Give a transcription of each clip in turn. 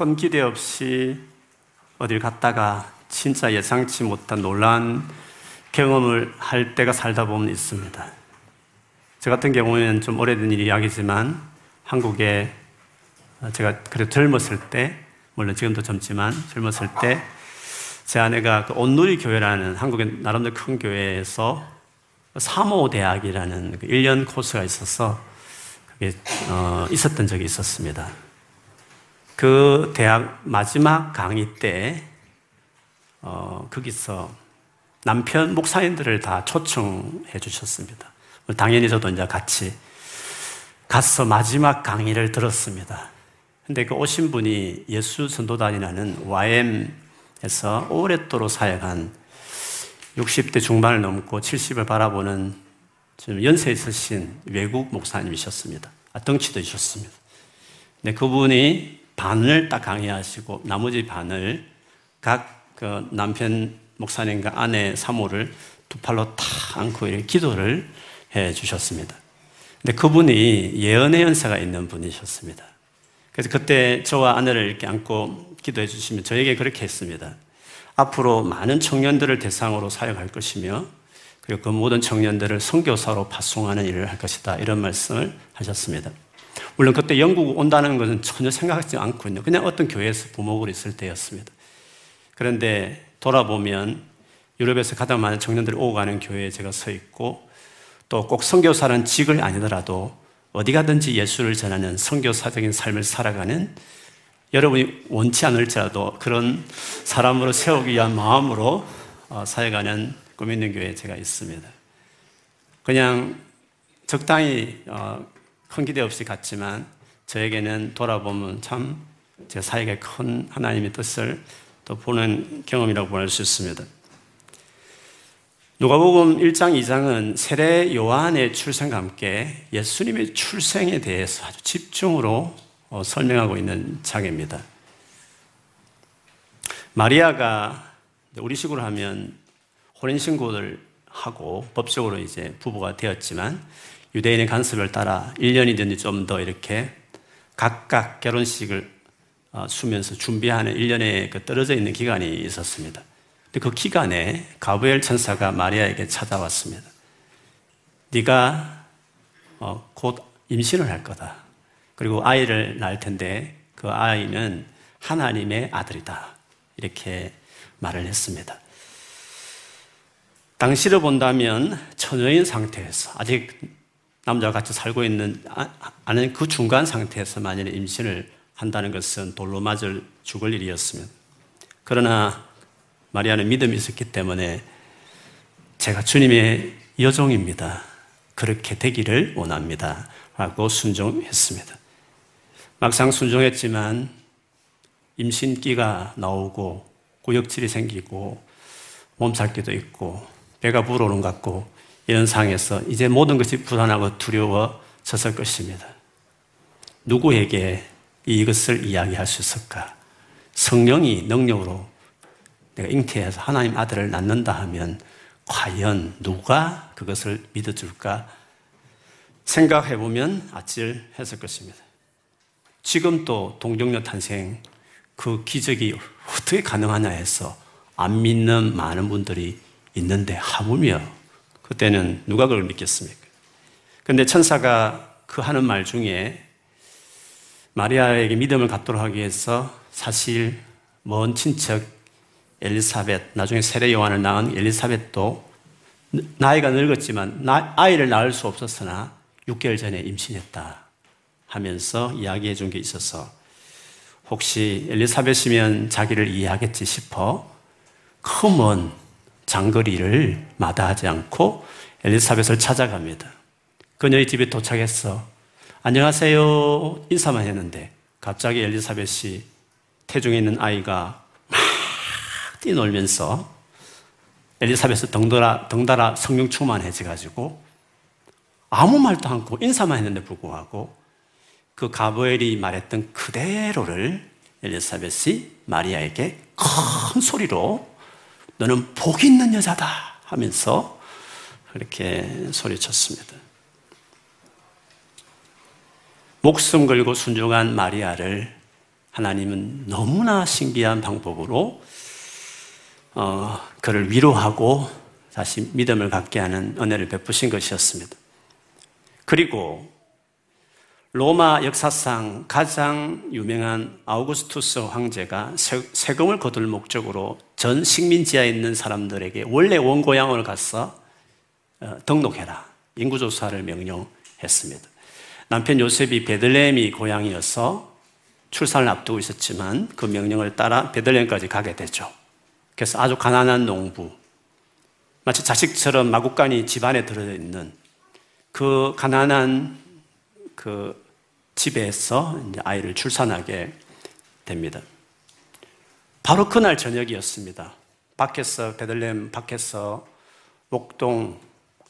큰 기대 없이 어딜 갔다가 진짜 예상치 못한 놀라운 경험을 할 때가 살다 보면 있습니다. 저 같은 경우는 좀 오래된 이야기지만 한국에 제가 그래 젊었을 때, 물론 지금도 젊지만 젊었을 때 제 아내가 그 온누리 교회라는 한국의 나름대로 큰 교회에서 사모대학이라는 그 1년 코스가 있어서 그게 어, 있었던 적이 있었습니다. 그 대학 마지막 강의 때 어, 거기서 남편 목사님들을 다 초청해 주셨습니다. 당연히 저도 이제 같이 가서 마지막 강의를 들었습니다. 근데 그 오신 분이 예수 선도단이라는 YM에서 오랫도록 사역한 60대 중반을 넘고 70을 바라보는 좀 연세 있으신 외국 목사님이셨습니다. 아, 덩치도 있었습니다. 네, 그분이 반을 딱 강의하시고 나머지 반을 각 그 남편 목사님과 아내 사모를 두 팔로 탁 안고 이렇게 기도를 해 주셨습니다. 근데 그분이 예언의 연세가 있는 분이셨습니다. 그래서 그때 저와 아내를 이렇게 안고 기도해 주시면 저에게 그렇게 했습니다. 앞으로 많은 청년들을 대상으로 사역할 것이며 그리고 그 모든 청년들을 선교사로 파송하는 일을 할 것이다. 이런 말씀을 하셨습니다. 물론 그때 영국 온다는 것은 전혀 생각하지 있는 그냥 어떤 교회에서 부목으로 있을 때였습니다. 그런데 돌아보면 유럽에서 가장 많은 청년들이 오고 가는 교회에 제가 서 있고 또 꼭 선교사라는 직을 아니더라도 어디 가든지 예수를 전하는 선교사적인 삶을 살아가는 여러분이 원치 않을지라도 그런 사람으로 세우기 위한 마음으로 어, 꿈 있는 교회에 제가 있습니다. 그냥 적당히 어, 큰 기대 없이 갔지만 저에게는 돌아보면 참 제 사역에 큰 하나님의 뜻을 또 보는 경험이라고 보낼 수 있습니다. 누가복음 1장 2장은 세례 요한의 출생과 함께 예수님의 출생에 대해서 아주 집중으로 어, 설명하고 있는 장입니다. 마리아가 우리 식으로 하면 혼인신고를 하고 법적으로 이제 부부가 되었지만 유대인의 간섭을 따라 1년이든지 좀 더 이렇게 각각 결혼식을 어, 수면서 준비하는 1년의 그 떨어져 있는 기간이 있었습니다. 근데 그 기간에 가브엘 천사가 마리아에게 찾아왔습니다. 네가 어, 곧 임신을 할 거다. 그리고 아이를 낳을 텐데 그 아이는 하나님의 아들이다. 이렇게 말을 했습니다. 당시를 본다면 처녀인 상태에서 아직 남자와 같이 살고 있는 아는 그 중간 상태에서 만약에 임신을 한다는 것은 돌로 맞을 죽을 일이었습니다. 그러나 마리아는 믿음이 있었기 때문에 제가 주님의 여종입니다. 그렇게 되기를 원합니다. 라고 순종했습니다. 막상 순종했지만 임신기가 나오고 구역질이 생기고 몸살기도 있고 배가 불어오는 것 같고 이런 상황에서 이제 모든 것이 불안하고 두려워졌을 것입니다. 누구에게 이것을 이야기할 수 있을까? 성령이 능력으로 내가 잉태해서 하나님 아들을 낳는다 하면 과연 누가 그것을 믿어줄까? 생각해 보면 아찔했을 것입니다. 지금 또 동정녀 탄생 그 기적이 어떻게 가능하냐 해서 안 믿는 많은 분들이 있는데 하물며 그때는 누가 그걸 믿겠습니까? 근데 천사가 그 하는 말 중에 마리아에게 믿음을 갖도록 하기 위해서 사실 먼 친척 엘리사벳, 나중에 세례 요한을 낳은 엘리사벳도 나이가 늙었지만 아이를 낳을 수 없었으나 6개월 전에 임신했다 하면서 이야기해 준 게 있어서 혹시 엘리사벳이면 자기를 이해하겠지 싶어 큰 장거리를 마다하지 않고 엘리사벳을 찾아갑니다. 그녀의 집에 도착했어. 안녕하세요. 인사만 했는데 갑자기 엘리사벳이 태중에 있는 아이가 막 뛰놀면서 엘리사벳은 덩달아, 덩달아 성령 충만해져가지고 아무 말도 않고 인사만 했는데 불구하고 그 가브엘이 말했던 그대로를 엘리사벳이 마리아에게 큰 소리로 너는 복 있는 여자다 하면서 그렇게 소리쳤습니다. 목숨 걸고 순종한 마리아를 하나님은 너무나 신기한 방법으로 어, 그를 위로하고 다시 믿음을 갖게 하는 은혜를 베푸신 것이었습니다. 그리고 로마 역사상 가장 유명한 아우구스투스 황제가 세금을 거둘 목적으로 전 식민지에 있는 사람들에게 원래 원고향을 가서 어, 등록해라. 인구조사를 명령했습니다. 남편 요셉이 베들레헴이 고향이어서 출산을 앞두고 있었지만 그 명령을 따라 베들레헴까지 가게 되죠. 그래서 아주 가난한 농부, 마치 자식처럼 마구간이 집안에 들어있는 그 가난한 그 집에서 아이를 출산하게 됩니다. 바로 그날 저녁이었습니다. 밖에서 베들레헴 밖에서 목동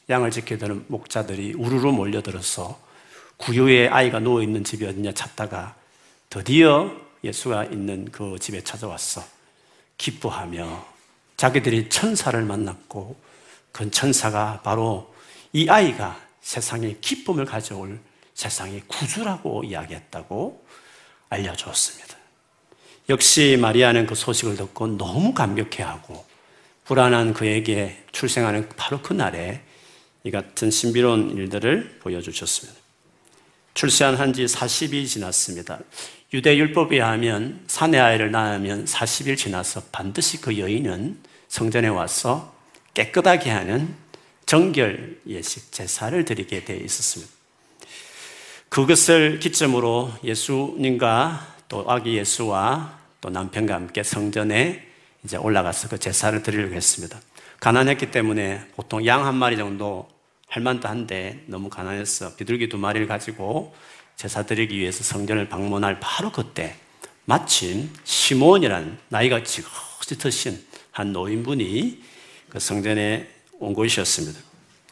양을 지켜드는 목자들이 우르르 몰려들어서 구유에 아이가 누워 있는 집이 어디냐 찾다가 드디어 예수가 있는 그 집에 찾아왔어. 기뻐하며 자기들이 천사를 만났고 그 천사가 바로 이 아이가 세상에 기쁨을 가져올 세상의 구주라고 이야기했다고 알려주었습니다. 역시 마리아는 그 소식을 듣고 너무 감격해하고 불안한 그에게 출생하는 바로 그 날에 이 같은 신비로운 일들을 보여주셨습니다. 출세한 지 40이 지났습니다. 유대 율법에 하면 사내 아이를 낳으면 40일 지나서 반드시 그 여인은 성전에 와서 깨끗하게 하는 정결 예식 제사를 드리게 되어 있었습니다. 그것을 기점으로 예수님과 또 아기 예수와 또 남편과 함께 성전에 이제 올라가서 그 제사를 드리려고 했습니다. 가난했기 때문에 보통 양 한 마리 정도 할 만도 한데 너무 가난해서 비둘기 두 마리를 가지고 제사 드리기 위해서 성전을 방문할 바로 그때 마침 시몬이란 나이가 드신 한 노인분이 그 성전에 온 것이었습니다.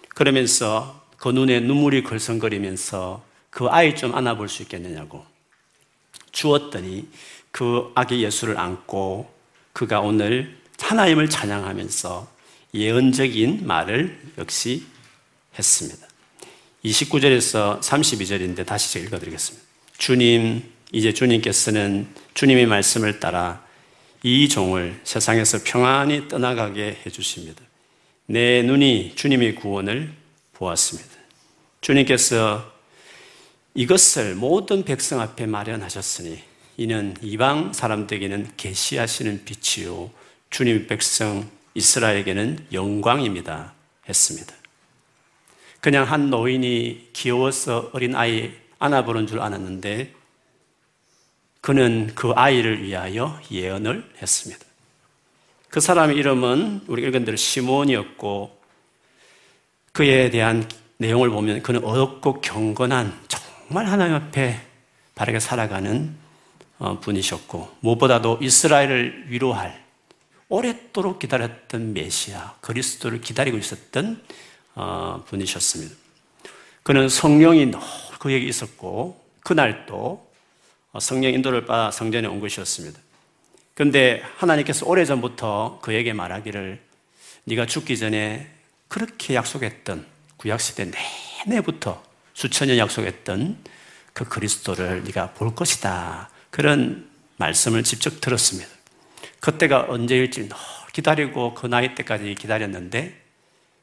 그러면서 그 눈에 눈물이 걸성거리면서 그 아이 좀 안아볼 수 있겠느냐고 주었더니 그 아기 예수를 안고 그가 오늘 하나님을 찬양하면서 예언적인 말을 역시 했습니다. 29절에서 32절인데 다시 제가 읽어드리겠습니다. 주님, 이제 주님께서는 주님의 말씀을 따라 이 종을 세상에서 평안히 떠나가게 해주십니다. 내 눈이 주님의 구원을 보았습니다. 주님께서 이것을 모든 백성 앞에 마련하셨으니 이는 이방 사람들에게는 계시하시는 빛이요 주님의 백성 이스라엘에게는 영광입니다 했습니다. 그냥 한 노인이 귀여워서 어린 아이 안아보는 줄 알았는데 그는 그 아이를 위하여 예언을 했습니다. 그 사람의 이름은 우리 읽은 대로 시몬이었고 그에 대한 내용을 보면 그는 어렵고 경건한 정말 하나님 앞에 바르게 살아가는 어, 분이셨고 무엇보다도 이스라엘을 위로할 오랫도록 기다렸던 메시아 그리스도를 기다리고 있었던 어, 분이셨습니다. 그는 성령이 늘 그에게 있었고 그날 또 성령 인도를 받아 성전에 온 것이었습니다. 그런데 하나님께서 오래전부터 그에게 말하기를 네가 죽기 전에 그렇게 약속했던 구약시대 내내부터 수천 년 약속했던 그 그리스도를 네가 볼 것이다. 그런 말씀을 직접 들었습니다. 그때가 언제일지 기다리고 그 나이 때까지 기다렸는데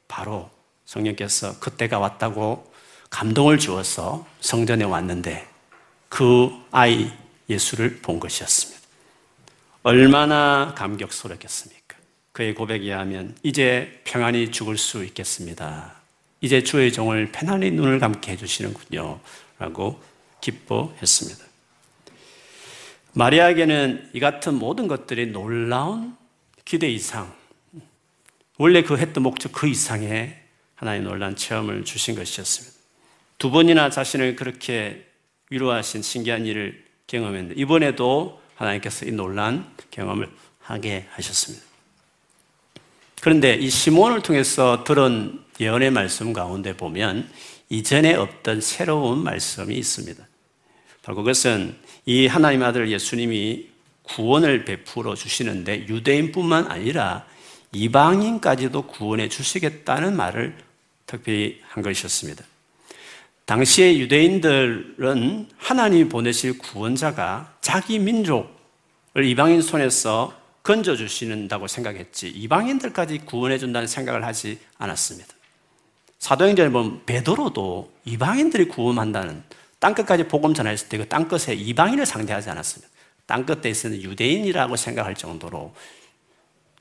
바로 성령께서 그때가 왔다고 감동을 주어서 성전에 왔는데 그 아이 예수를 본 것이었습니다. 얼마나 감격스럽겠습니까? 그의 고백에 하면 이제 평안히 죽을 수 있겠습니다. 이제 주의 종을 편안히 눈을 감게 해주시는군요. 라고 기뻐했습니다. 마리아에게는 이 같은 모든 것들이 놀라운 기대 이상, 원래 그 했던 목적 그 이상의 하나의 놀란 체험을 주신 것이었습니다. 두 번이나 자신을 그렇게 위로하신 신기한 일을 경험했는데 이번에도 하나님께서 이 놀란 경험을 하게 하셨습니다. 그런데 이 시몬을 통해서 들은 예언의 말씀 가운데 보면 이전에 없던 새로운 말씀이 있습니다. 바로 그것은 이 하나님 아들 예수님이 구원을 베풀어 주시는데 유대인뿐만 아니라 이방인까지도 구원해 주시겠다는 말을 특별히 한 것이었습니다. 당시의 유대인들은 하나님이 보내실 구원자가 자기 민족을 이방인 손에서 건져주시는다고 생각했지 이방인들까지 구원해준다는 생각을 하지 않았습니다. 사도행전에 보면 베드로도 이방인들이 구원한다는 땅끝까지 복음 전했을 때 그 땅끝에 이방인을 상대하지 않았습니다. 땅끝에 있는 유대인이라고 생각할 정도로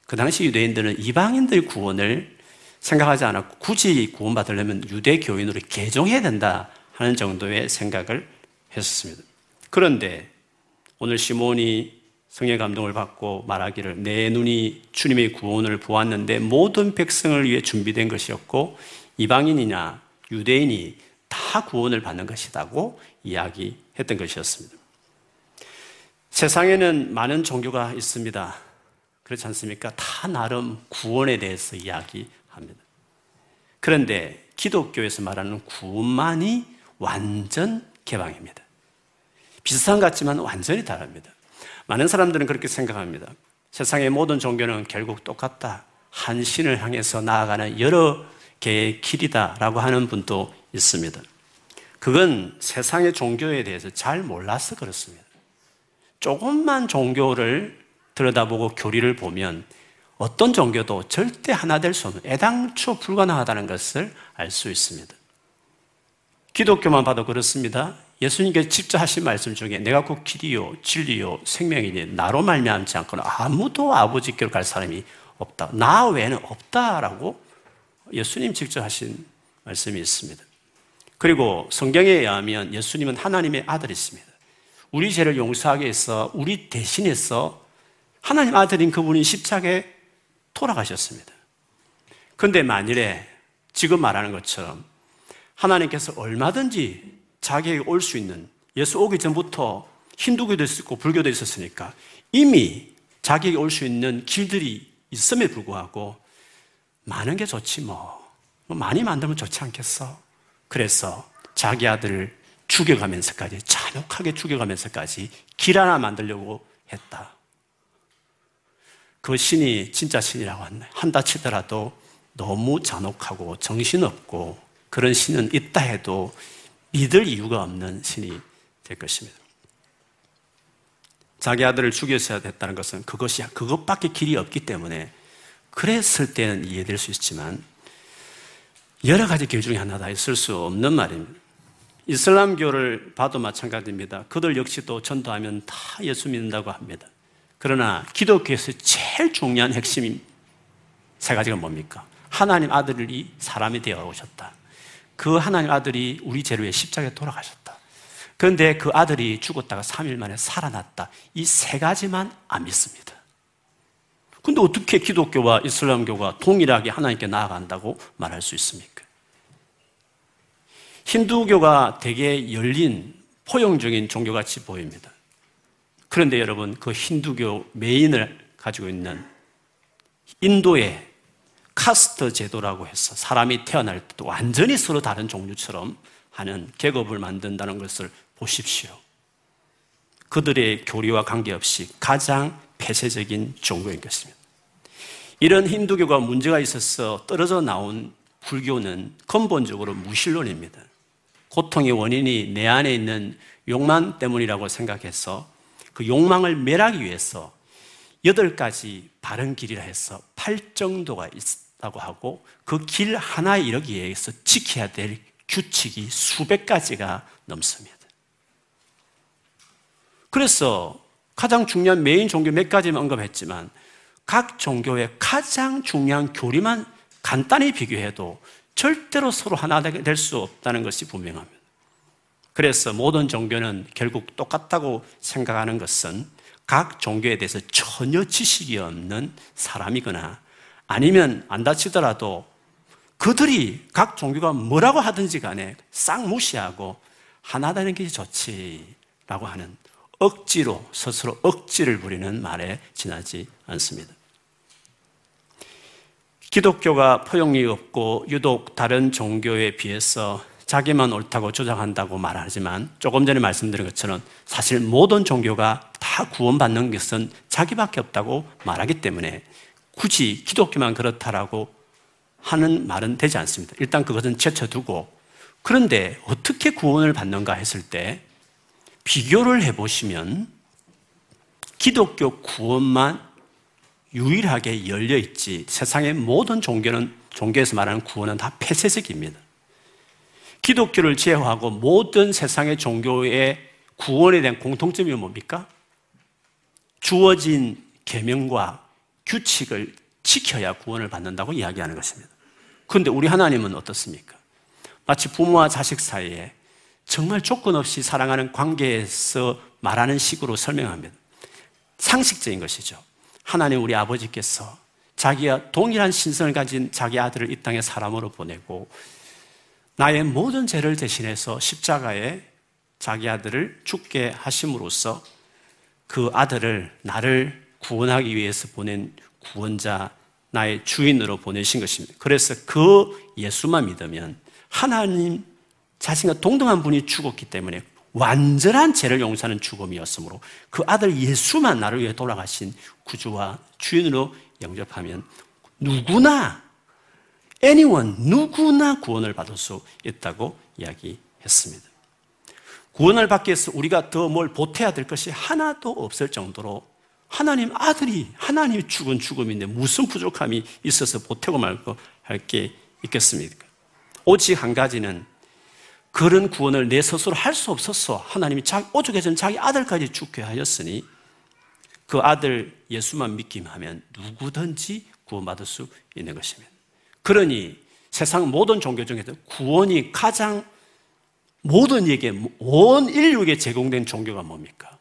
그 당시 유대인들은 이방인들 구원을 생각하지 않았고 굳이 구원받으려면 유대 교인으로 개종해야 된다 하는 정도의 생각을 했었습니다. 그런데 오늘 시몬이 성의 감동을 받고 말하기를 내 눈이 주님의 구원을 보았는데 모든 백성을 위해 준비된 것이었고 이방인이나 유대인이 다 구원을 받는 것이라고 이야기했던 것이었습니다. 세상에는 많은 종교가 있습니다. 그렇지 않습니까? 다 나름 구원에 대해서 이야기합니다. 그런데 기독교에서 말하는 구원만이 완전 개방입니다. 비슷한 것 같지만 완전히 다릅니다. 많은 사람들은 그렇게 생각합니다. 세상의 모든 종교는 결국 똑같다. 한 신을 향해서 나아가는 여러 개의 길이다라고 하는 분도 있습니다. 그건 세상의 종교에 대해서 잘 몰라서 그렇습니다. 조금만 종교를 들여다보고 교리를 보면 어떤 종교도 절대 하나 될 수 없는 애당초 불가능하다는 것을 알 수 있습니다. 기독교만 봐도 그렇습니다. 예수님께서 직접 하신 말씀 중에 내가 곧 길이요 진리요 생명이니 나로 말미암지 않고는 아무도 아버지께로 갈 사람이 없다. 나 외에는 없다라고 예수님 직접 하신 말씀이 있습니다. 그리고 성경에 의하면 예수님은 하나님의 아들이십니다. 우리 죄를 용서하기 위해서 우리 대신해서 하나님 아들인 그분이 십자가에 돌아가셨습니다. 그런데 만일에 지금 말하는 것처럼 하나님께서 얼마든지 자기에게 올 수 있는 예수 오기 전부터 힌두교도 있었고 불교도 있었으니까 이미 자기에게 올 수 있는 길들이 있음에 불구하고 많은 게 좋지 뭐. 뭐 많이 만들면 좋지 않겠어? 그래서 자기 아들을 죽여가면서까지 잔혹하게 죽여가면서까지 길 하나 만들려고 했다. 그 신이 진짜 신이라고 한다 치더라도 너무 잔혹하고 정신없고 그런 신은 있다 해도 믿을 이유가 없는 신이 될 것입니다. 자기 아들을 죽였어야 됐다는 것은 그것이 그것밖에 길이 없기 때문에 그랬을 때는 이해될 수 있지만 여러 가지 길 중에 하나다 있을 수 없는 말입니다. 이슬람교를 봐도 마찬가지입니다. 그들 역시도 전도하면 다 예수 믿는다고 합니다. 그러나 기독교에서 제일 중요한 핵심이 세 가지가 뭡니까? 하나님 아들이 사람이 되어 오셨다. 그 하나님 아들이 우리 위해 십자가에 돌아가셨다. 그런데 그 아들이 죽었다가 3일 만에 살아났다. 이 세 가지만 안 믿습니다. 근데 어떻게 기독교와 이슬람교가 동일하게 하나님께 나아간다고 말할 수 있습니까? 힌두교가 되게 열린 포용적인 종교같이 보입니다. 그런데 여러분, 그 힌두교 메인을 가지고 있는 인도의 카스트 제도라고 해서 사람이 태어날 때도 완전히 서로 다른 종류처럼 하는 계급을 만든다는 것을 보십시오. 그들의 교리와 관계없이 가장 폐쇄적인 종교인 것입니다. 이런 힌두교가 문제가 있어서 떨어져 나온 불교는 근본적으로 무신론입니다. 고통의 원인이 내 안에 있는 욕망 때문이라고 생각해서 그 욕망을 멸하기 위해서 여덟 가지 바른 길이라 해서 팔정도가 있 다고 하고 그 길 하나에 이르기 위해서 지켜야 될 규칙이 수백 가지가 넘습니다. 그래서 가장 중요한 메인 종교 몇 가지만 언급했지만 각 종교의 가장 중요한 교리만 간단히 비교해도 절대로 서로 하나 될 수 없다는 것이 분명합니다. 그래서 모든 종교는 결국 똑같다고 생각하는 것은 각 종교에 대해서 전혀 지식이 없는 사람이거나 아니면 안 다치더라도 그들이 각 종교가 뭐라고 하든지 간에 싹 무시하고 하나 되는 게 좋지라고 하는 억지로 스스로 억지를 부리는 말에 지나지 않습니다. 기독교가 포용력이 없고 유독 다른 종교에 비해서 자기만 옳다고 주장한다고 말하지만 조금 전에 말씀드린 것처럼 사실 모든 종교가 다 구원받는 것은 자기밖에 없다고 말하기 때문에 굳이 기독교만 그렇다라고 하는 말은 되지 않습니다. 일단 그것은 제쳐두고 그런데 어떻게 구원을 받는가 했을 때 비교를 해보시면 기독교 구원만 유일하게 열려 있지 세상의 모든 종교는 종교에서 말하는 구원은 다 폐쇄적입니다. 기독교를 제외하고 모든 세상의 종교의 구원에 대한 공통점이 뭡니까? 주어진 계명과 규칙을 지켜야 구원을 받는다고 이야기하는 것입니다. 그런데 우리 하나님은 어떻습니까? 마치 부모와 자식 사이에 정말 조건 없이 사랑하는 관계에서 말하는 식으로 설명합니다. 상식적인 것이죠. 하나님 우리 아버지께서 자기와 동일한 신성을 가진 자기 아들을 이 땅에 사람으로 보내고 나의 모든 죄를 대신해서 십자가에 자기 아들을 죽게 하심으로써 그 아들을 나를 구원하기 위해서 보낸 구원자, 나의 주인으로 보내신 것입니다. 그래서 그 예수만 믿으면 하나님 자신과 동등한 분이 죽었기 때문에 완전한 죄를 용서하는 죽음이었으므로 그 아들 예수만 나를 위해 돌아가신 구주와 주인으로 영접하면 누구나 anyone 누구나 구원을 받을 수 있다고 이야기했습니다. 구원을 받기 위해서 우리가 더 뭘 보태야 될 것이 하나도 없을 정도로 하나님 아들이 하나님이 죽은 죽음인데 무슨 부족함이 있어서 보태고 말고 할 게 있겠습니까? 오직 한 가지는 그런 구원을 내 스스로 할 수 없었어. 하나님이 자기, 오죽해서는 자기 아들까지 죽게 하였으니 그 아들 예수만 믿기만 하면 누구든지 구원받을 수 있는 것입니다. 그러니 세상 모든 종교 중에서 구원이 가장 모든 에게, 온 인류에게 제공된 종교가 뭡니까?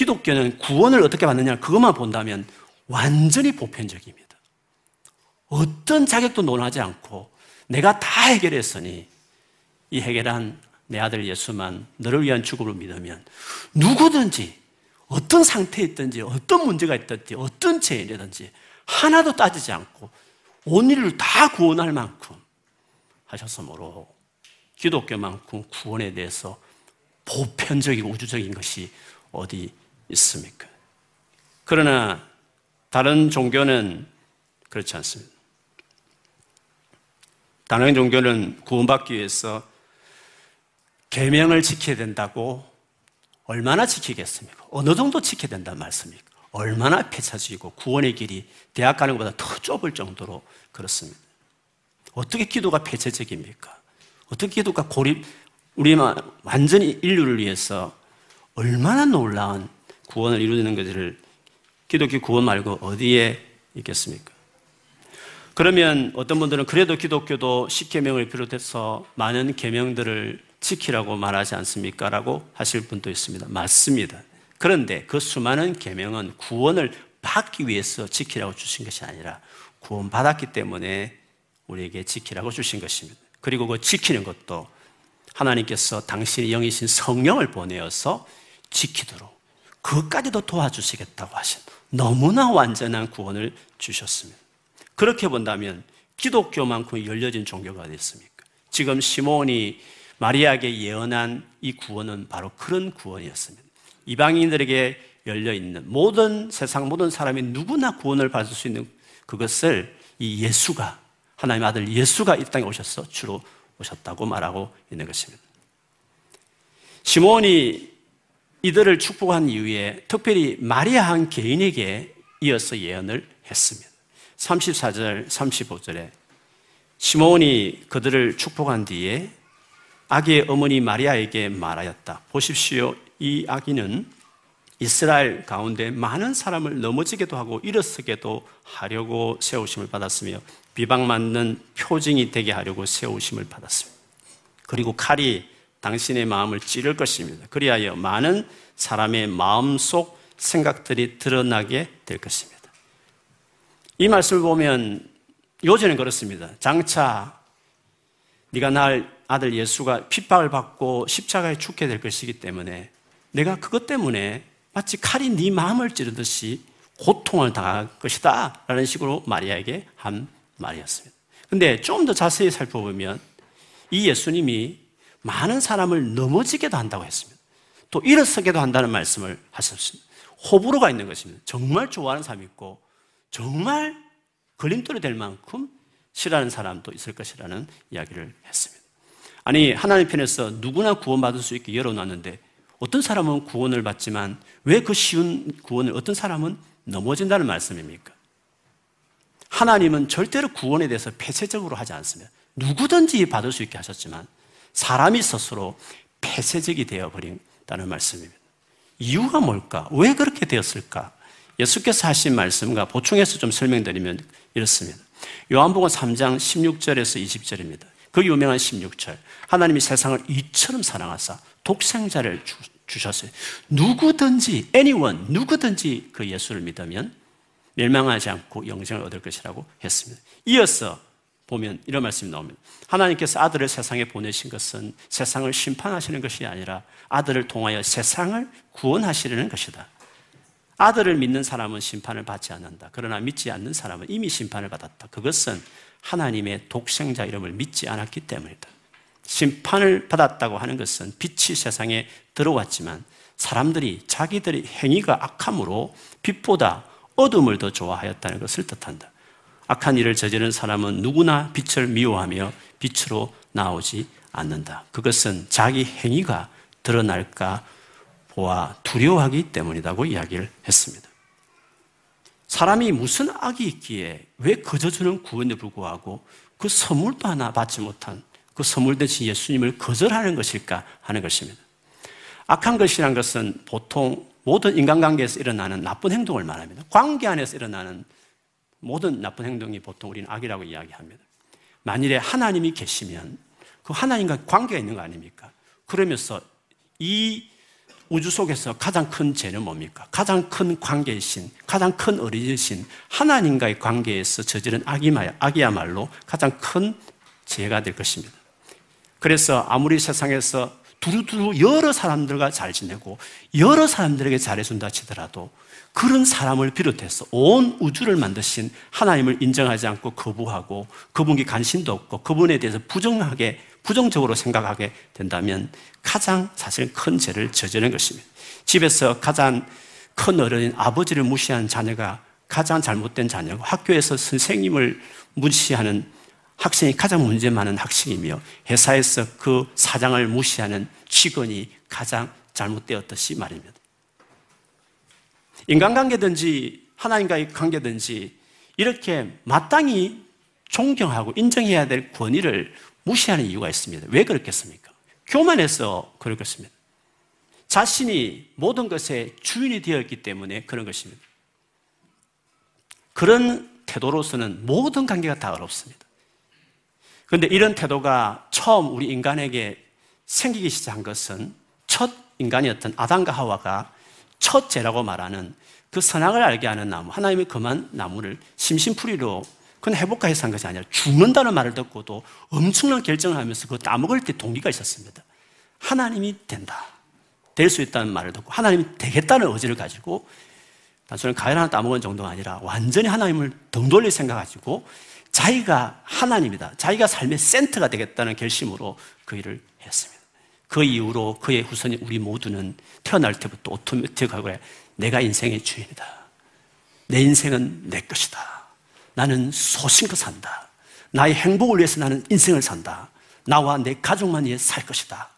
기독교는 구원을 어떻게 받느냐, 그것만 본다면 완전히 보편적입니다. 어떤 자격도 논하지 않고 내가 다 해결했으니 이 해결한 내 아들 예수만 너를 위한 죽음을 믿으면 누구든지 어떤 상태에 있든지 어떤 문제가 있든지 어떤 죄인이든지 하나도 따지지 않고 온 인류를 다 구원할 만큼 하셨으므로 기독교만큼 구원에 대해서 보편적이고 우주적인 것이 어디 있습니까? 그러나 다른 종교는 그렇지 않습니다. 다른 종교는 구원받기 위해서 계명을 지켜야 된다고 얼마나 지키겠습니까? 어느 정도 지켜야 된다는 말씀입니까? 얼마나 폐차적이고 구원의 길이 대학 가는 것보다 더 좁을 정도로 그렇습니다. 어떻게 기도가 폐쇄적입니까? 어떻게 기도가 고립, 우리 완전히 인류를 위해서 얼마나 놀라운 구원을 이루는 것을 기독교 구원 말고 어디에 있겠습니까? 그러면 어떤 분들은 그래도 기독교도 십계명을 비롯해서 많은 계명들을 지키라고 말하지 않습니까? 라고 하실 분도 있습니다. 맞습니다. 그런데 그 수많은 계명은 구원을 받기 위해서 지키라고 주신 것이 아니라 구원 받았기 때문에 우리에게 지키라고 주신 것입니다. 그리고 그 지키는 것도 하나님께서 당신의 영이신 성령을 보내어서 지키도록 그것까지도 도와주시겠다고 하신 너무나 완전한 구원을 주셨습니다. 그렇게 본다면 기독교만큼 열려진 종교가 됐습니까? 지금 시몬이 마리아에게 예언한 이 구원은 바로 그런 구원이었습니다. 이방인들에게 열려 있는 모든 세상 모든 사람이 누구나 구원을 받을 수 있는 그것을 이 예수가 하나님 아들 예수가 이 땅에 오셔서 주로 오셨다고 말하고 있는 것입니다. 시몬이 이들을 축복한 이후에 특별히 마리아 한 개인에게 이어서 예언을 했습니다. 34절, 35절에 시몬이 그들을 축복한 뒤에 아기의 어머니 마리아에게 말하였다. 보십시오. 이 아기는 이스라엘 가운데 많은 사람을 넘어지게도 하고 일어서게도 하려고 세우심을 받았으며 비방맞는 표징이 되게 하려고 세우심을 받았습니다. 그리고 칼이 당신의 마음을 찌를 것입니다. 그리하여 많은 사람의 마음속 생각들이 드러나게 될 것입니다. 이 말씀을 보면 요즘은 그렇습니다. 장차 네가 날 아들 예수가 핍박을 받고 십자가에 죽게 될 것이기 때문에 내가 그것 때문에 마치 칼이 네 마음을 찌르듯이 고통을 당할 것이다 라는 식으로 마리아에게 한 말이었습니다. 근데 좀 더 자세히 살펴보면 이 예수님이 많은 사람을 넘어지게도 한다고 했습니다. 또 일어서게도 한다는 말씀을 하셨습니다. 호불호가 있는 것입니다. 정말 좋아하는 사람이 있고 정말 걸림돌이 될 만큼 싫어하는 사람도 있을 것이라는 이야기를 했습니다. 아니, 하나님 편에서 누구나 구원받을 수 있게 열어놨는데 어떤 사람은 구원을 받지만 왜 그 쉬운 구원을 어떤 사람은 넘어진다는 말씀입니까? 하나님은 절대로 구원에 대해서 폐쇄적으로 하지 않습니다. 누구든지 받을 수 있게 하셨지만 사람이 스스로 폐쇄적이 되어버린다는 말씀입니다. 이유가 뭘까? 왜 그렇게 되었을까? 예수께서 하신 말씀과 보충해서 좀 설명드리면 이렇습니다. 요한복음 3장 16절에서 20절입니다. 그 유명한 16절. 하나님이 세상을 이처럼 사랑하사 독생자를 주, 셨어요 누구든지, anyone, 누구든지 그 예수를 믿으면 멸망하지 않고 영생을 얻을 것이라고 했습니다. 이어서 보면 이런 말씀이 나옵니다. 하나님께서 아들을 세상에 보내신 것은 세상을 심판하시는 것이 아니라 아들을 통하여 세상을 구원하시려는 것이다. 아들을 믿는 사람은 심판을 받지 않는다. 그러나 믿지 않는 사람은 이미 심판을 받았다. 그것은 하나님의 독생자 이름을 믿지 않았기 때문이다. 심판을 받았다고 하는 것은 빛이 세상에 들어왔지만 사람들이 자기들의 행위가 악함으로 빛보다 어둠을 더 좋아하였다는 것을 뜻한다. 악한 일을 저지른 사람은 누구나 빛을 미워하며 빛으로 나오지 않는다. 그것은 자기 행위가 드러날까 보아 두려워하기 때문이라고 이야기를 했습니다. 사람이 무슨 악이 있기에 왜 거저 주는 구원에 불구하고 그 선물도 하나 받지 못한 그 선물 대신 예수님을 거절하는 것일까 하는 것입니다. 악한 것이란 것은 보통 모든 인간관계에서 일어나는 나쁜 행동을 말합니다. 관계 안에서 일어나는 모든 나쁜 행동이 보통 우리는 악이라고 이야기합니다. 만일에 하나님이 계시면 그 하나님과 관계가 있는 거 아닙니까? 그러면서 이 우주 속에서 가장 큰 죄는 뭡니까? 가장 큰 관계이신, 가장 큰 어린이신 하나님과의 관계에서 저지른 악이야말로 가장 큰 죄가 될 것입니다. 그래서 아무리 세상에서 두루두루 여러 사람들과 잘 지내고 여러 사람들에게 잘해준다 치더라도 그런 사람을 비롯해서 온 우주를 만드신 하나님을 인정하지 않고 거부하고 그분께 관심도 없고 그분에 대해서 부정하게 부정적으로 생각하게 된다면 가장 사실 큰 죄를 저지른 것입니다. 집에서 가장 큰 어른인 아버지를 무시한 자녀가 가장 잘못된 자녀고 학교에서 선생님을 무시하는 학생이 가장 문제 많은 학생이며 회사에서 그 사장을 무시하는 직원이 가장 잘못되었듯이 말입니다. 인간관계든지 하나님과의 관계든지 이렇게 마땅히 존경하고 인정해야 될 권위를 무시하는 이유가 있습니다. 왜 그렇겠습니까? 교만해서 그렇겠습니다. 자신이 모든 것의 주인이 되었기 때문에 그런 것입니다. 그런 태도로서는 모든 관계가 다 어렵습니다. 그런데 이런 태도가 처음 우리 인간에게 생기기 시작한 것은 첫 인간이었던 아담과 하와가 첫째라고 말하는 그 선악을 알게 하는 나무, 하나님의 그만 나무를 심심풀이로 그건 해볼까 해서 한 것이 아니라 죽는다는 말을 듣고도 엄청난 결정을 하면서 그거 따먹을 때 동기가 있었습니다. 하나님이 된다. 될 수 있다는 말을 듣고 하나님이 되겠다는 의지를 가지고 단순히 과일 하나 따먹은 정도가 아니라 완전히 하나님을 등 돌릴 생각 가지고 자기가 하나님이다. 자기가 삶의 센터가 되겠다는 결심으로 그 일을 했습니다. 그 이후로 그의 후손인 우리 모두는 태어날 때부터 오토매틱하고 내가 인생의 주인이다. 내 인생은 내 것이다. 나는 소신껏 산다. 나의 행복을 위해서 나는 인생을 산다. 나와 내 가족만 위해 살 것이다.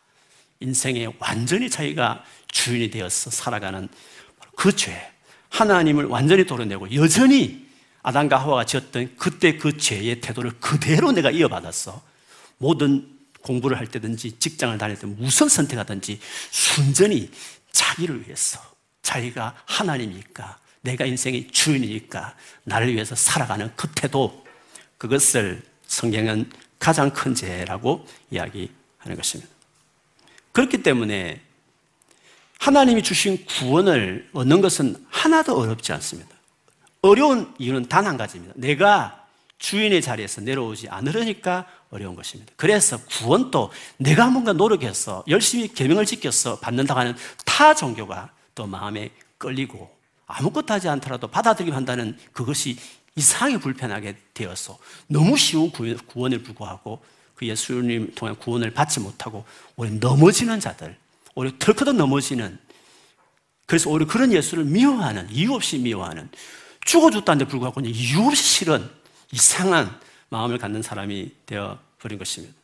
인생에 완전히 자기가 주인이 되어서 살아가는 그 죄. 하나님을 완전히 도려내고 여전히 아담과 하와가 지었던 그때 그 죄의 태도를 그대로 내가 이어받았어. 모든 공부를 할 때든지 직장을 다닐 때 무슨 선택하든지 순전히 자기를 위해서 자기가 하나님이니까 내가 인생의 주인이니까 나를 위해서 살아가는 그 태도, 그것을 성경은 가장 큰 죄라고 이야기하는 것입니다. 그렇기 때문에 하나님이 주신 구원을 얻는 것은 하나도 어렵지 않습니다. 어려운 이유는 단 한 가지입니다. 내가 주인의 자리에서 내려오지 않으려니까 어려운 것입니다. 그래서 구원도 내가 뭔가 노력해서 열심히 계명을 지켜서 받는다고 하는 타 종교가 또 마음에 끌리고 아무것도 하지 않더라도 받아들이기만 한다는 그것이 이상하게 불편하게 되어서 너무 쉬운 구원을 불구하고 그 예수님 통한 구원을 받지 못하고 오히려 넘어지는 자들, 오히려 덜커덕 넘어지는 그래서 오히려 그런 예수를 미워하는, 이유 없이 미워하는, 죽어줬다는데 불구하고 이유 없이 싫은 이상한 마음을 갖는 사람이 되어 버린 것입니다.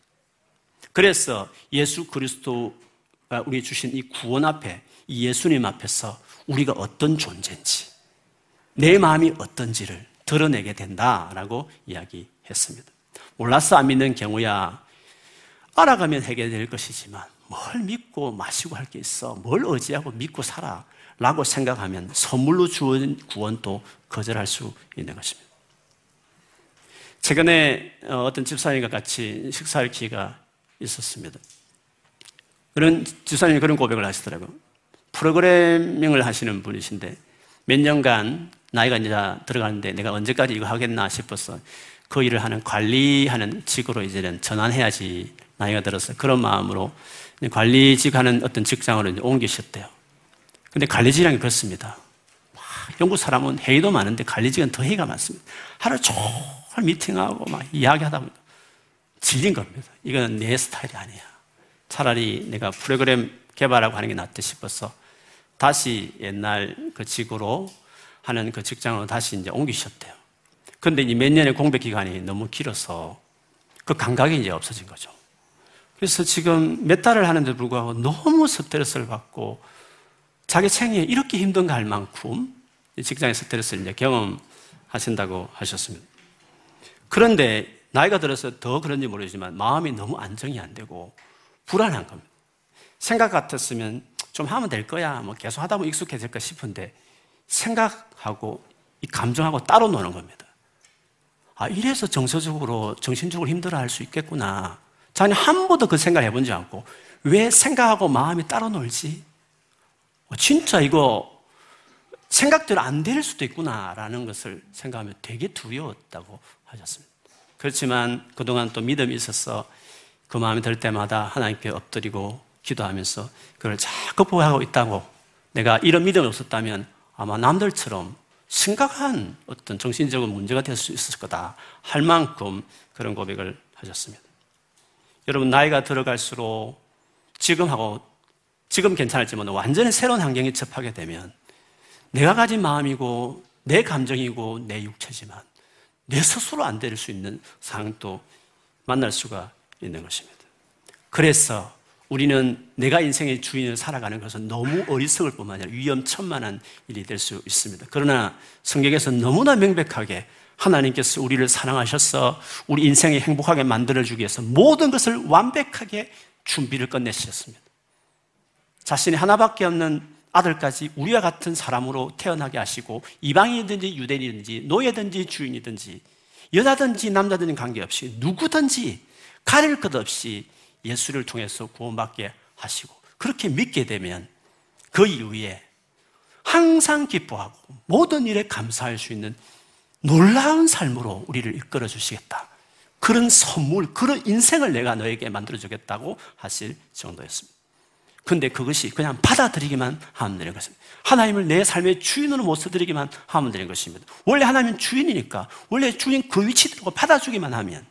그래서 예수 그리스도가 우리 주신 이 구원 앞에 이 예수님 앞에서 우리가 어떤 존재인지 내 마음이 어떤지를 드러내게 된다라고 이야기했습니다. 몰라서 안 믿는 경우야 알아가면 해결될 것이지만 뭘 믿고 마시고 할 게 있어 뭘 의지하고 믿고 살아 라고 생각하면 선물로 주어진 구원도 거절할 수 있는 것입니다. 최근에 어, 어떤 집사님과 같이 식사할 기회가 있었습니다. 그런 집사님이 그런 고백을 하시더라고요. 프로그래밍을 하시는 분이신데 몇 년간 나이가 이제 들어가는데 내가 언제까지 이거 하겠나 싶어서 그 일을 하는 관리하는 직으로 이제는 전환해야지 나이가 들어서 그런 마음으로 관리직 하는 어떤 직장으로 이제 옮기셨대요. 근데 관리직이란 그렇습니다. 영국 사람은 회의도 많은데 관리직은 더 회의가 많습니다. 하루 종일 미팅하고 막 이야기하다 보니까 질린 겁니다. 이건 내 스타일이 아니야. 차라리 내가 프로그램 개발하고 하는 게 낫다 싶어서 다시 옛날 그 직으로 하는 그 직장으로 다시 이제 옮기셨대요. 근데 이 몇 년의 공백 기간이 너무 길어서 그 감각이 이제 없어진 거죠. 그래서 지금 몇 달을 하는데 불구하고 너무 스트레스를 받고 자기 생에 이렇게 힘든가 할 만큼 직장의 스트레스를 이제 경험하신다고 하셨습니다. 그런데 나이가 들어서 더 그런지 모르지만 마음이 너무 안정이 안 되고 불안한 겁니다. 생각 같았으면 좀 하면 될 거야. 뭐 계속 하다 보면 익숙해질 까 싶은데 생각하고 이 감정하고 따로 노는 겁니다. 아, 이래서 정서적으로, 정신적으로 힘들어 할 수 있겠구나. 자기 한 번도 그 생각을 해본 지 않고 왜 생각하고 마음이 따로 놀지? 어, 진짜 이거 생각대로 안 될 수도 있구나라는 것을 생각하면 되게 두려웠다고 하셨습니다. 그렇지만 그동안 또 믿음이 있어서 그 마음이 들 때마다 하나님께 엎드리고 기도하면서 그걸 자꾸 보호하고 있다고 내가 이런 믿음이 없었다면 아마 남들처럼 심각한 어떤 정신적인 문제가 될 수 있을 거다 할 만큼 그런 고백을 하셨습니다. 여러분 나이가 들어갈수록 지금하고 지금 괜찮을지만 완전히 새로운 환경에 접하게 되면 내가 가진 마음이고 내 감정이고 내 육체지만 내 스스로 안 될 수 있는 상황도 만날 수가 있는 것입니다. 그래서 우리는 내가 인생의 주인을 살아가는 것은 너무 어리석을 뿐만 아니라 위험천만한 일이 될 수 있습니다. 그러나 성경에서 너무나 명백하게 하나님께서 우리를 사랑하셔서 우리 인생을 행복하게 만들어주기 위해서 모든 것을 완벽하게 준비를 끝내셨습니다. 자신이 하나밖에 없는 아들까지 우리와 같은 사람으로 태어나게 하시고 이방인이든지 유대인이든지 노예든지 주인이든지 여자든지 남자든지 관계없이 누구든지 가릴 것 없이 예수를 통해서 구원받게 하시고 그렇게 믿게 되면 그 이후에 항상 기뻐하고 모든 일에 감사할 수 있는 놀라운 삶으로 우리를 이끌어 주시겠다. 그런 선물, 그런 인생을 내가 너에게 만들어 주겠다고 하실 정도였습니다. 근데 그것이 그냥 받아들이기만 하면 되는 것입니다. 하나님을 내 삶의 주인으로 모셔드리기만 하면 되는 것입니다. 원래 하나님은 주인이니까, 원래 주인 그 위치 들고 받아주기만 하면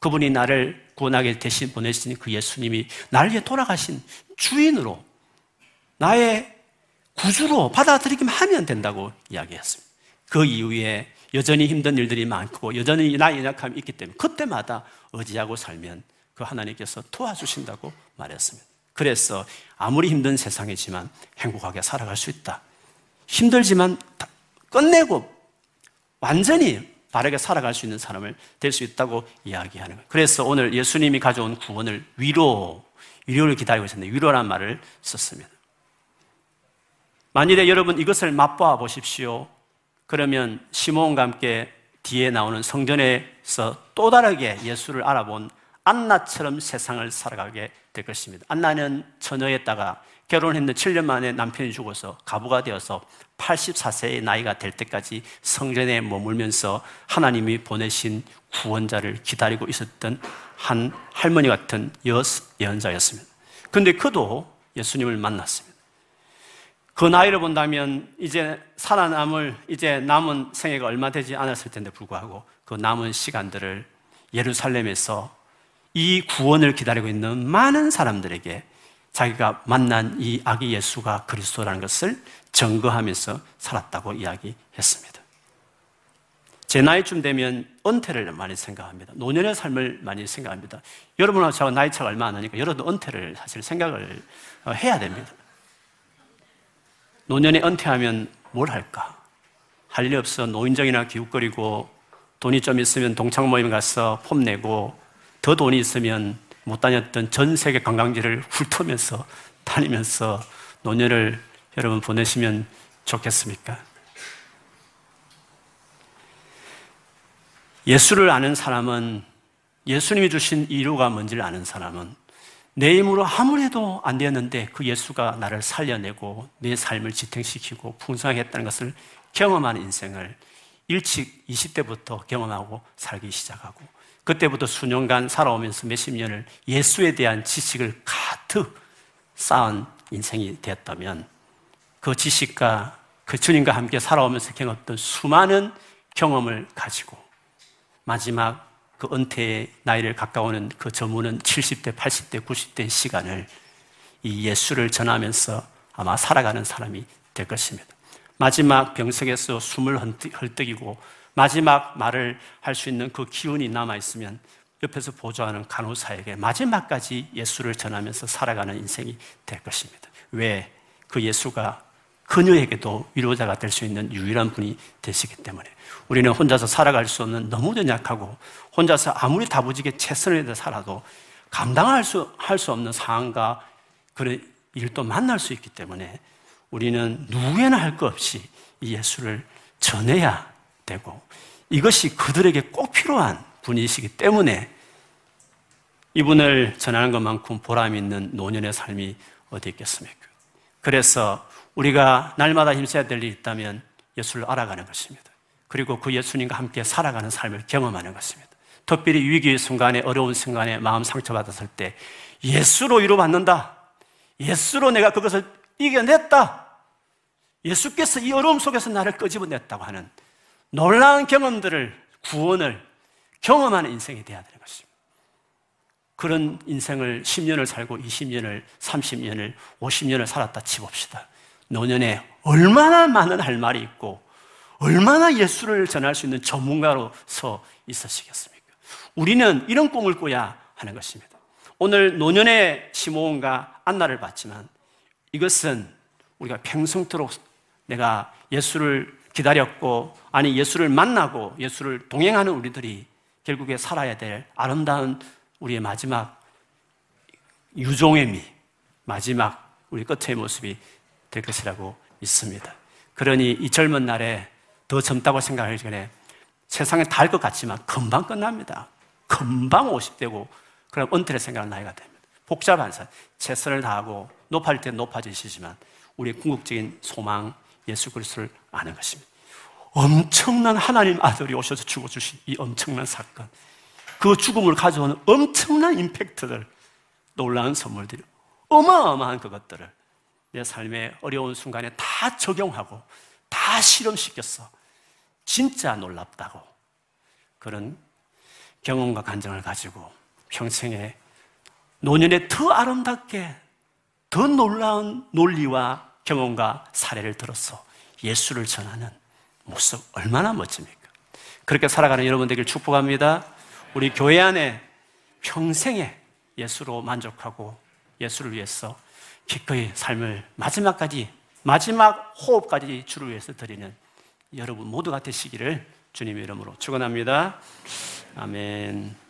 그분이 나를 구원하게 대신 보내신 그 예수님이 나를 돌아가신 주인으로 나의 구주로 받아들이기만 하면 된다고 이야기했습니다. 그 이후에 여전히 힘든 일들이 많고 여전히 나의 연약함이 있기 때문에 그때마다 의지하고 살면 그 하나님께서 도와주신다고 말했습니다. 그래서 아무리 힘든 세상이지만 행복하게 살아갈 수 있다. 힘들지만 끝내고 완전히 바르게 살아갈 수 있는 사람을 될 수 있다고 이야기하는 거예요. 그래서 오늘 예수님이 가져온 구원을 위로, 위로를 기다리고 있었는데 위로란 말을 썼습니다. 만일에 여러분 이것을 맛보아 보십시오. 그러면 시몬과 함께 뒤에 나오는 성전에서 또 다르게 예수를 알아본 안나처럼 세상을 살아가게 될 것입니다. 안나는 처녀였다가 결혼했는데 7년 만에 남편이 죽어서 가부가 되어서 84세의 나이가 될 때까지 성전에 머물면서 하나님이 보내신 구원자를 기다리고 있었던 한 할머니 같은 여, 예언자였습니다. 그런데 그도 예수님을 만났습니다. 그 나이를 본다면 이제 살아남을 이제 남은 생애가 얼마 되지 않았을 텐데 불구하고 그 남은 시간들을 예루살렘에서 이 구원을 기다리고 있는 많은 사람들에게 자기가 만난 이 아기 예수가 그리스도라는 것을 증거하면서 살았다고 이야기했습니다. 제 나이쯤 되면 은퇴를 많이 생각합니다. 노년의 삶을 많이 생각합니다. 여러분하고 제가 나이 차가 얼마 안 나니까 여러분도 은퇴를 사실 생각을 어, 해야 됩니다. 노년에 은퇴하면 뭘 할까? 할 일 없어 노인정이나 기웃거리고 돈이 좀 있으면 동창 모임 가서 폼 내고 더 돈이 있으면 못 다녔던 전 세계 관광지를 훑으면서 다니면서 노년을 여러분 보내시면 좋겠습니까? 예수를 아는 사람은 예수님이 주신 이유가 뭔지를 아는 사람은 내 힘으로 아무래도 안 되었는데 그 예수가 나를 살려내고 내 삶을 지탱시키고 풍성하겠다는 것을 경험한 인생을 일찍 20대부터 경험하고 살기 시작하고 그때부터 수년간 살아오면서 몇십 년을 예수에 대한 지식을 가득 쌓은 인생이 되었다면 그 지식과 그 주님과 함께 살아오면서 경험했던 수많은 경험을 가지고 마지막 그 은퇴의 나이를 가까우는 그 저문은 70대, 80대, 90대의 시간을 이 예수를 전하면서 아마 살아가는 사람이 될 것입니다. 마지막 병석에서 숨을 헐떡이고 마지막 말을 할 수 있는 그 기운이 남아있으면 옆에서 보조하는 간호사에게 마지막까지 예수를 전하면서 살아가는 인생이 될 것입니다. 왜? 그 예수가 그녀에게도 위로자가 될 수 있는 유일한 분이 되시기 때문에 우리는 혼자서 살아갈 수 없는 너무 연약하고 혼자서 아무리 다부지게 최선을 다해 살아도 감당할 수, 할 수 없는 상황과 그런 일도 만날 수 있기 때문에 우리는 누구에나 할 것 없이 이 예수를 전해야 되고 이것이 그들에게 꼭 필요한 분이시기 때문에 이분을 전하는 것만큼 보람 있는 노년의 삶이 어디 있겠습니까? 그래서 우리가 날마다 힘써야 될 일이 있다면 예수를 알아가는 것입니다. 그리고 그 예수님과 함께 살아가는 삶을 경험하는 것입니다. 특별히 위기의 순간에 어려운 순간에 마음 상처받았을 때 예수로 위로받는다. 예수로 내가 그것을 이겨냈다. 예수께서 이 어려움 속에서 나를 끄집어냈다고 하는 놀라운 경험들을 구원을 경험하는 인생이 되어야 되는 것입니다. 그런 인생을 10년을 살고 20년을 30년을 50년을 살았다 치봅시다. 노년에 얼마나 많은 할 말이 있고 얼마나 예수를 전할 수 있는 전문가로서 있으시겠습니까? 우리는 이런 꿈을 꿔야 하는 것입니다. 오늘 노년의 시몬과 안나를 봤지만 이것은 우리가 평생토록 내가 예수를 기다렸고 아니 예수를 만나고 예수를 동행하는 우리들이 결국에 살아야 될 아름다운 우리의 마지막 유종의 미, 마지막 우리 끝의 모습이 될 것이라고 믿습니다. 그러니 이 젊은 날에 더 젊다고 생각하기 전에 세상에 다 할 것 같지만 금방 끝납니다. 금방 50대고 그럼 은퇴를 생각하는 나이가 됩니다. 복잡한 삶, 최선을 다하고 높아질 때 높아지시지만 우리의 궁극적인 소망 예수 그리스도를 아는 것입니다. 엄청난 하나님 아들이 오셔서 죽어 주신 이 엄청난 사건, 그 죽음을 가져오는 엄청난 임팩트들, 놀라운 선물들, 어마어마한 그것들을 내 삶의 어려운 순간에 다 적용하고 다 실험시켰어. 진짜 놀랍다고. 그런 경험과 간증을 가지고 평생에 노년에 더 아름답게 더 놀라운 논리와 경험과 사례를 들어서 예수를 전하는 모습 얼마나 멋집니까? 그렇게 살아가는 여러분 되길 축복합니다. 우리 교회 안에 평생에 예수로 만족하고 예수를 위해서 기꺼이 삶을 마지막까지 마지막 호흡까지 주를 위해서 드리는 여러분 모두가 되시기를 주님의 이름으로 축원합니다. 아멘.